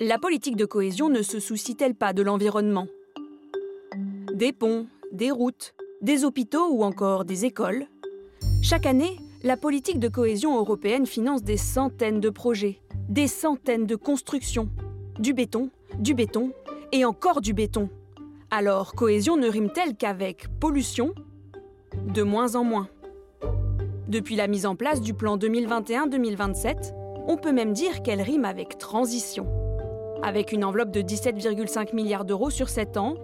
la politique de cohésion ne se soucie-t-elle pas de l'environnement? Des ponts, des routes, des hôpitaux ou encore des écoles? Chaque année, la politique de cohésion européenne finance des centaines de projets, des centaines de constructions, du béton, du béton et encore du béton. Alors, cohésion ne rime-t-elle qu'avec pollution? De moins en moins. Depuis la mise en place du plan 2021-2027, on peut même dire qu'elle rime avec transition. Avec une enveloppe de 17,5 milliards d'euros sur 7 ans,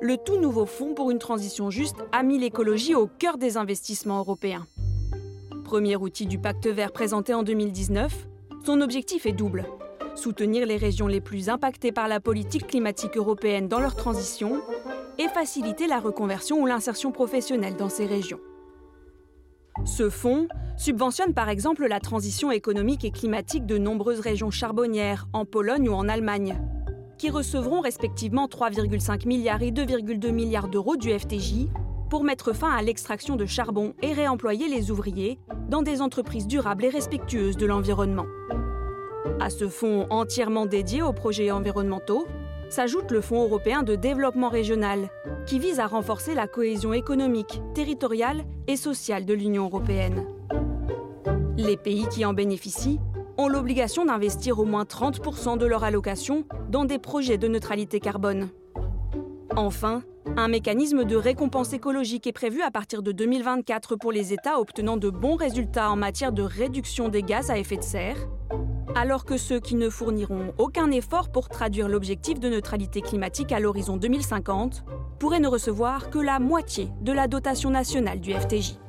le tout nouveau Fonds pour une transition juste a mis l'écologie au cœur des investissements européens. Premier outil du pacte vert présenté en 2019, son objectif est double. Soutenir les régions les plus impactées par la politique climatique européenne dans leur transition et faciliter la reconversion ou l'insertion professionnelle dans ces régions. Ce fonds subventionne par exemple la transition économique et climatique de nombreuses régions charbonnières en Pologne ou en Allemagne, qui recevront respectivement 3,5 milliards et 2,2 milliards d'euros du FTJ pour mettre fin à l'extraction de charbon et réemployer les ouvriers dans des entreprises durables et respectueuses de l'environnement. À ce fonds entièrement dédié aux projets environnementaux, s'ajoute le Fonds européen de développement régional, qui vise à renforcer la cohésion économique, territoriale et sociale de l'Union européenne. Les pays qui en bénéficient ont l'obligation d'investir au moins 30% de leur allocation dans des projets de neutralité carbone. Enfin, un mécanisme de récompense écologique est prévu à partir de 2024 pour les États obtenant de bons résultats en matière de réduction des gaz à effet de serre, alors que ceux qui ne fourniront aucun effort pour traduire l'objectif de neutralité climatique à l'horizon 2050 pourraient ne recevoir que la moitié de la dotation nationale du FTJ.